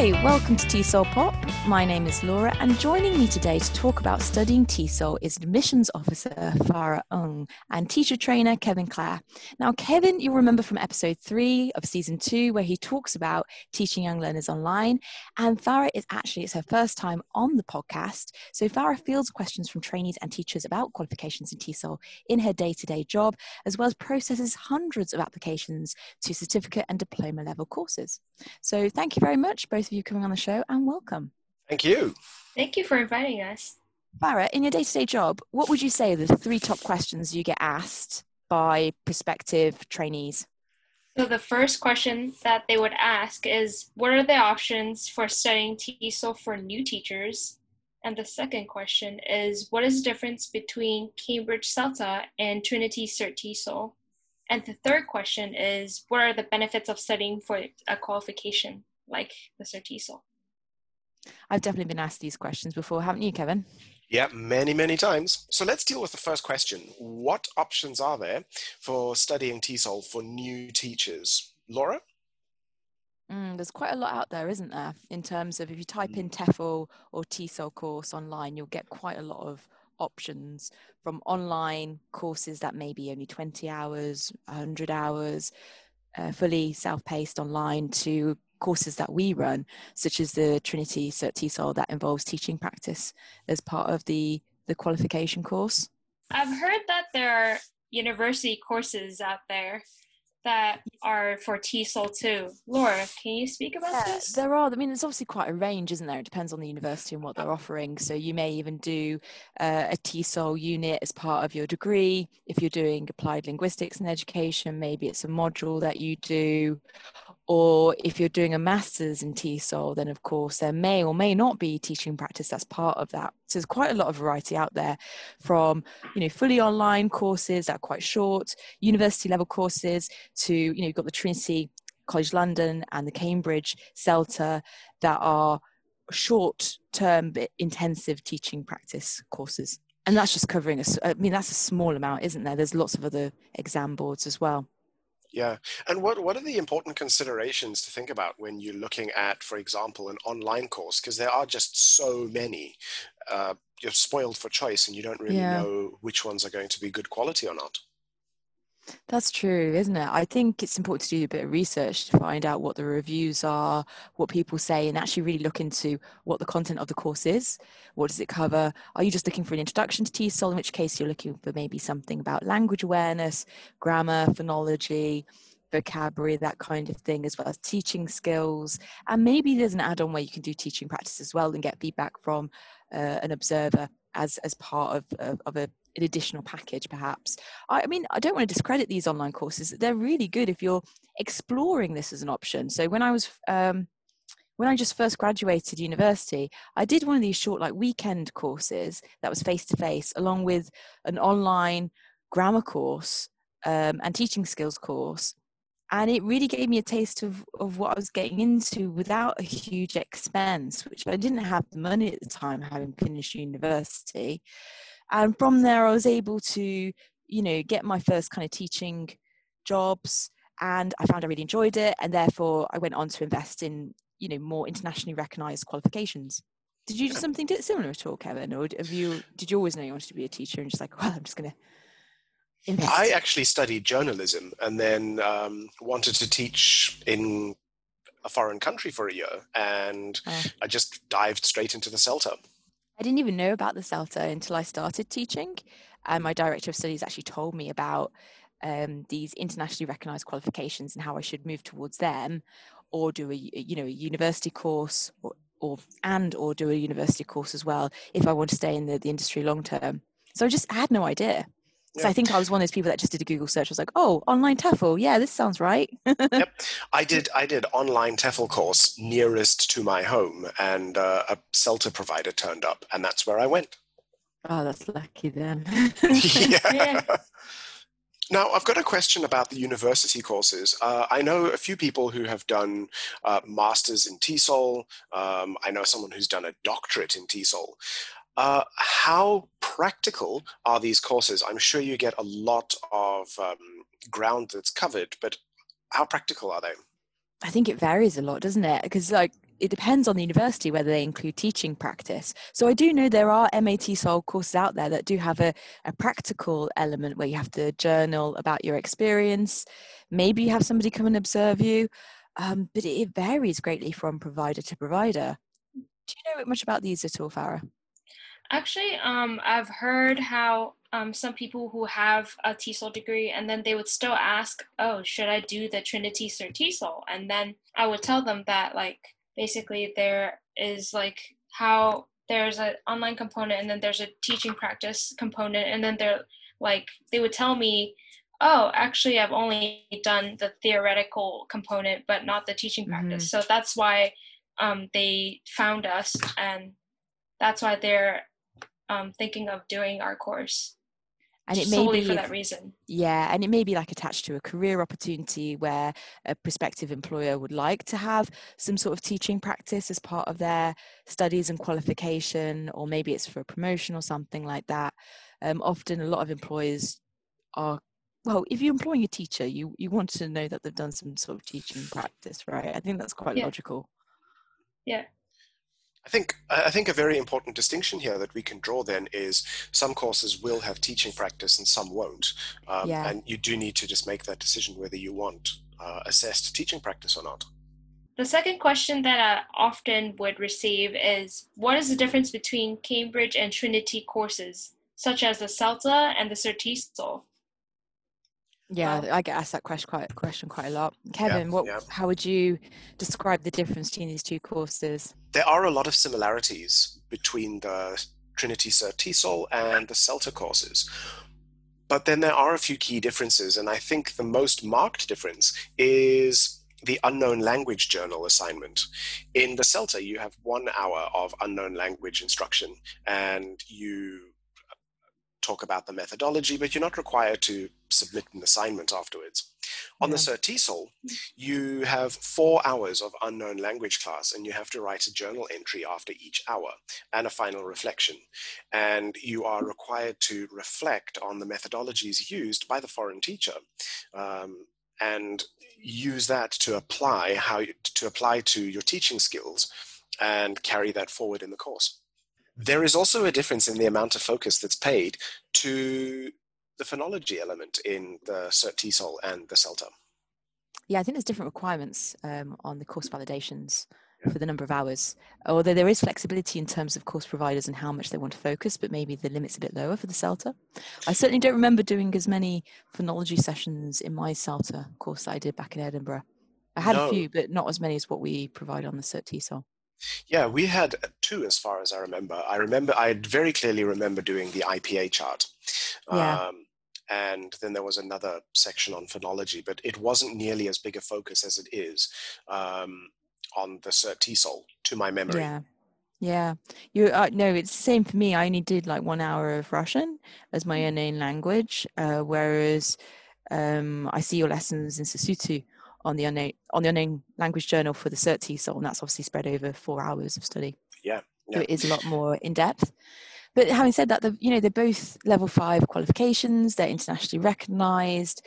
Hi, welcome to TESOL Pop. My name is Laura, and joining me today to talk about studying TESOL is admissions officer Farah Ung and teacher trainer Kevin Clare. Now, Kevin, you'll remember from episode three of season two, where he talks about teaching young learners online. And Farah is actually, it's her first time on the podcast. So Farah fields questions from trainees and teachers about qualifications in TESOL in her day to day job, as well as processes hundreds of applications to certificate and diploma level courses. So thank you very much, both of you coming on the show, and welcome. Thank you. Thank you for inviting us. Farah, in your day to day job, what would you say are the three top questions you get asked by prospective trainees? So, the first question that they would ask is What are the options for studying TESOL for new teachers? And the second question is What is the difference between Cambridge CELTA and Trinity Cert TESOL? And the third question is What are the benefits of studying for a qualification like the Cert TESOL? I've definitely been asked these questions before, haven't you, Kevin? Yeah, many, many times. So let's deal with the first question. What options are there for studying TESOL for new teachers? Laura? Mm, there's quite a lot out there, isn't there? In terms of if you type in TEFL or TESOL course online, you'll get quite a lot of options from online courses that may be only 20 hours, 100 hours, uh, fully self paced online to courses that we run, such as the Trinity Cert TESOL that involves teaching practice as part of the, the qualification course. I've heard that there are university courses out there that are for TESOL too. Laura, can you speak about yeah, this? There are. I mean, there's obviously quite a range, isn't there? It depends on the university and what they're offering. So you may even do uh, a TESOL unit as part of your degree. If you're doing applied linguistics and education, maybe it's a module that you do. Or if you're doing a master's in TESOL, then of course there may or may not be teaching practice that's part of that. So there's quite a lot of variety out there from, you know, fully online courses that are quite short, university level courses to, you know, you've got the Trinity College London and the Cambridge CELTA that are short term intensive teaching practice courses. And that's just covering a, I mean, that's a small amount, isn't there? There's lots of other exam boards as well. Yeah. And what, what are the important considerations to think about when you're looking at, for example, an online course? Because there are just so many. Uh, you're spoiled for choice and you don't really yeah. know which ones are going to be good quality or not. That's true, isn't it? I think it's important to do a bit of research to find out what the reviews are, what people say, and actually really look into what the content of the course is. What does it cover? Are you just looking for an introduction to TESOL, in which case you're looking for maybe something about language awareness, grammar, phonology, vocabulary, that kind of thing, as well as teaching skills. And maybe there's an add on where you can do teaching practice as well and get feedback from uh, an observer as, as part of, of, of a an additional package perhaps. I, mean i don't want to discredit these online courses. They're really good if you're exploring this as an option. So when i was um, when i just first graduated university i did one of these short like weekend courses that was face to face along with an online grammar course um, and teaching skills course. And it really gave me a taste of, of what I was getting into without a huge expense, which I didn't have the money at the time, having finished university and from there i was able to you know get my first kind of teaching jobs and i found i really enjoyed it and therefore i went on to invest in you know more internationally recognized qualifications did you do something similar at all kevin or have you did you always know you wanted to be a teacher and just like well i'm just going to Invest. I actually studied journalism and then um, wanted to teach in a foreign country for a year, and oh. I just dived straight into the CELTA. I didn't even know about the CELTA until I started teaching. And my director of studies actually told me about um, these internationally recognized qualifications and how I should move towards them or do a you know a university course or, or and or do a university course as well if I want to stay in the, the industry long term. So I just had no idea. So I think I was one of those people that just did a Google search. I was like, "Oh, online TEFL. Yeah, this sounds right." yep, I did. I did online TEFL course nearest to my home, and uh, a CELTA provider turned up, and that's where I went. Oh, that's lucky then. yeah. yeah. Now, I've got a question about the university courses. Uh, I know a few people who have done uh, masters in TESOL. Um, I know someone who's done a doctorate in TESOL. Uh, how practical are these courses? I'm sure you get a lot of um, ground that's covered, but how practical are they? I think it varies a lot, doesn't it? Because like it depends on the university whether they include teaching practice. So I do know there are MA TESOL courses out there that do have a, a practical element where you have to journal about your experience. Maybe you have somebody come and observe you, um, but it, it varies greatly from provider to provider. Do you know much about these at all, Farah? Actually, um, I've heard how um, some people who have a TESOL degree and then they would still ask, oh, should I do the Trinity Cert TESOL? And then I would tell them that, like, basically there is like how there's an online component and then there's a teaching practice component and then they're like they would tell me oh actually i've only done the theoretical component but not the teaching practice mm-hmm. so that's why um, they found us and that's why they're um, thinking of doing our course and it may be for that reason. Yeah and it may be like attached to a career opportunity where a prospective employer would like to have some sort of teaching practice as part of their studies and qualification or maybe it's for a promotion or something like that. Um, often a lot of employers are well if you're employing a teacher you you want to know that they've done some sort of teaching practice right? I think that's quite yeah. logical. Yeah I think I think a very important distinction here that we can draw then is some courses will have teaching practice and some won't, um, yeah. and you do need to just make that decision whether you want uh, assessed teaching practice or not. The second question that I often would receive is what is the difference between Cambridge and Trinity courses, such as the CELTA and the Cert TESOL? Yeah, I get asked that question quite question quite a lot. Kevin, yeah, what yeah. how would you describe the difference between these two courses? There are a lot of similarities between the Trinity Cert TESOL and the CELTA courses. But then there are a few key differences, and I think the most marked difference is the unknown language journal assignment. In the CELTA, you have one hour of unknown language instruction, and you talk about the methodology, but you're not required to submit an assignment afterwards. On yeah. the Cert TESOL, you have four hours of unknown language class, and you have to write a journal entry after each hour and a final reflection. And you are required to reflect on the methodologies used by the foreign teacher. Um, and use that to apply how to apply to your teaching skills and carry that forward in the course. There is also a difference in the amount of focus that's paid to the phonology element in the CERT TESOL and the CELTA. Yeah, I think there's different requirements um, on the course validations for the number of hours. Although there is flexibility in terms of course providers and how much they want to focus, but maybe the limit's a bit lower for the CELTA. I certainly don't remember doing as many phonology sessions in my CELTA course that I did back in Edinburgh. I had no. a few, but not as many as what we provide on the CERT TESOL. Yeah, we had two as far as I remember. I remember, I very clearly remember doing the IPA chart. Yeah. Um, and then there was another section on phonology, but it wasn't nearly as big a focus as it is um, on the TESOL, to my memory. Yeah. Yeah, you uh, no, it's the same for me. I only did like one hour of Russian as my unknown language, uh, whereas um, I see your lessons in Sesotho on the unknown on the unknown language journal for the cert TESOL, and that's obviously spread over four hours of study. Yeah, yeah. so it is a lot more in depth. But having said that, the, you know they're both level five qualifications. They're internationally recognised.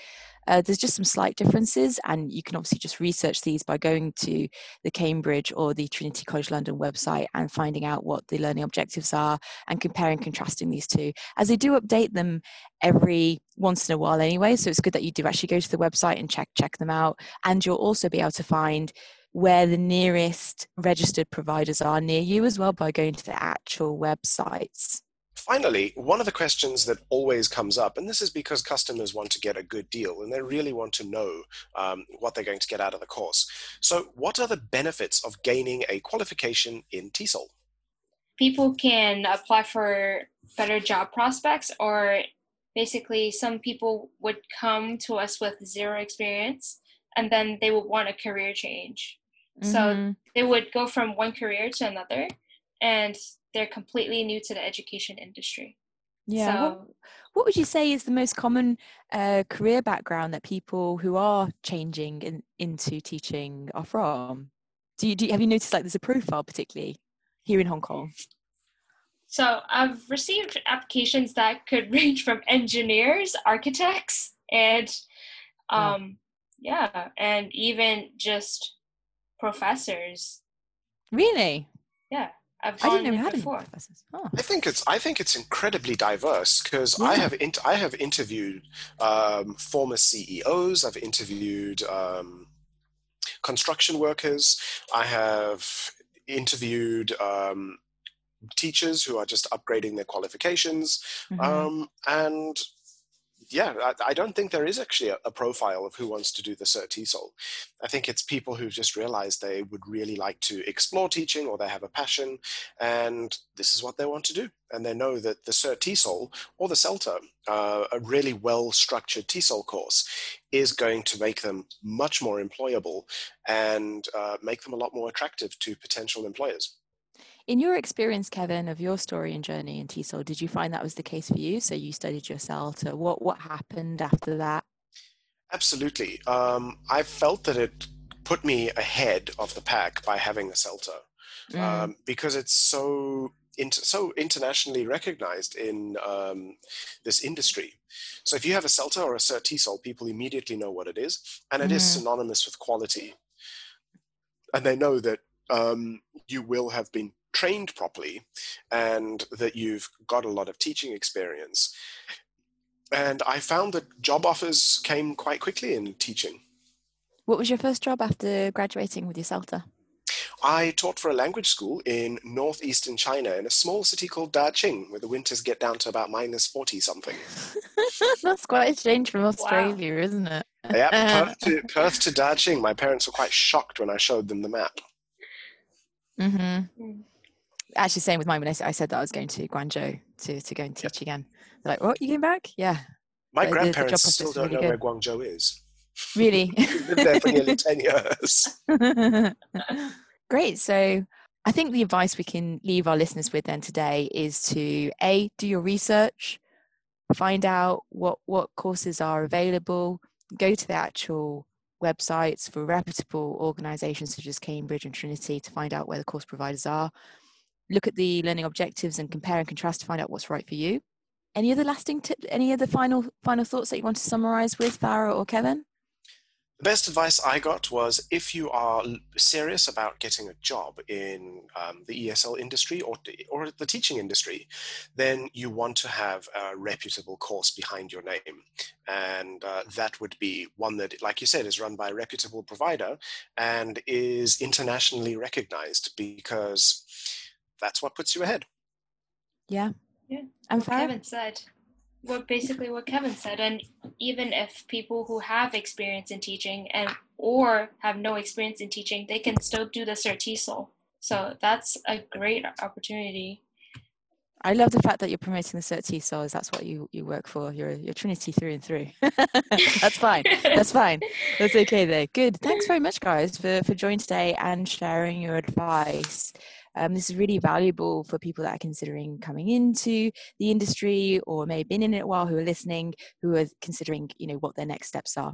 Uh, there's just some slight differences, and you can obviously just research these by going to the Cambridge or the Trinity College London website and finding out what the learning objectives are and comparing contrasting these two. As they do update them every once in a while anyway, so it's good that you do actually go to the website and check check them out, and you'll also be able to find where the nearest registered providers are near you as well by going to the actual websites. Finally, one of the questions that always comes up, and this is because customers want to get a good deal and they really want to know um, what they're going to get out of the course. So, what are the benefits of gaining a qualification in TESOL? People can apply for better job prospects, or basically, some people would come to us with zero experience and then they would want a career change. Mm-hmm. So, they would go from one career to another and they're completely new to the education industry. Yeah. So, what, what would you say is the most common uh, career background that people who are changing in, into teaching are from? Do you, do you, have you noticed like there's a profile particularly here in Hong Kong? So I've received applications that could range from engineers, architects, and um, yeah. yeah, and even just professors Really? Yeah, I've I didn't know we in had any before. professors. Oh. I think it's I think it's incredibly diverse because I have int- I have interviewed um, former CEOs. I've interviewed um, construction workers. I have interviewed um, teachers who are just upgrading their qualifications. Mhm. Um, and yeah, I, I don't think there is actually a, a profile of who wants to do the Cert TESOL. I think it's people who've just realized they would really like to explore teaching or they have a passion and this is what they want to do. And they know that the Cert TESOL or the CELTA, uh, a really well structured TESOL course, is going to make them much more employable and uh, make them a lot more attractive to potential employers. In your experience, Kevin, of your story and journey in TESOL, did you find that was the case for you? So you studied your CELTA. What what happened after that? Absolutely. Um, I felt that it put me ahead of the pack by having a CELTA Mm. um, because it's so inter- so internationally recognized in um, this industry. So if you have a CELTA or a CERT TESOL, people immediately know what it is, and it is Mhm. synonymous with quality. And they know that um, you will have been trained properly and that you've got a lot of teaching experience. And I found that job offers came quite quickly in teaching. What was your first job after graduating with your CELTA? I taught for a language school in northeastern China in a small city called Daqing, where the winters get down to about minus 40 something. That's quite a change from Australia, isn't it? Yeah, Perth to, Perth to Daqing. My parents were quite shocked when I showed them the map. Mm-hmm. Actually, same with mine when I said that I was going to Guangzhou to, to go and teach again. They're like, what? You came back? Yeah. My Uh, the- the grandparents still don't really know where. Guangzhou is. Really? We've lived there for nearly 10 years. Great. So I think the advice we can leave our listeners with then today is to A, do your research, find out what, what courses are available, go to the actual websites for reputable organizations such as Cambridge and Trinity to find out where the course providers are. Look at the learning objectives and compare and contrast to find out what's right for you. Any other lasting tip, any other final final thoughts that you want to summarize with Farah or Kevin? The best advice I got was if you are serious about getting a job in um, the ESL industry or, or the teaching industry, then you want to have a reputable course behind your name. And uh, that would be one that, like you said, is run by a reputable provider and is internationally recognized because that's what puts you ahead. Yeah. Yeah, And what Farah? Kevin said. What basically what Kevin said, and even if people who have experience in teaching and or have no experience in teaching, they can still do the Cert TESOL. So that's a great opportunity. I love the fact that you're promoting the Cert T TESOL. That's what you, you work for. You're, you're Trinity through and through. That's fine. That's fine. That's okay there. Good. Thanks very much, guys, for, for joining today and sharing your advice. Um, this is really valuable for people that are considering coming into the industry or may have been in it a while who are listening, who are considering, you know, what their next steps are.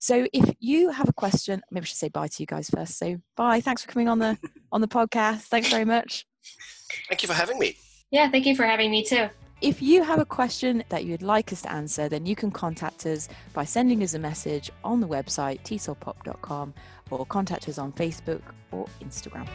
So if you have a question, maybe I should say bye to you guys first. So bye. Thanks for coming on the on the podcast. Thanks very much. Thank you for having me. Yeah, thank you for having me too. If you have a question that you'd like us to answer, then you can contact us by sending us a message on the website tesolpop.com or contact us on Facebook or Instagram.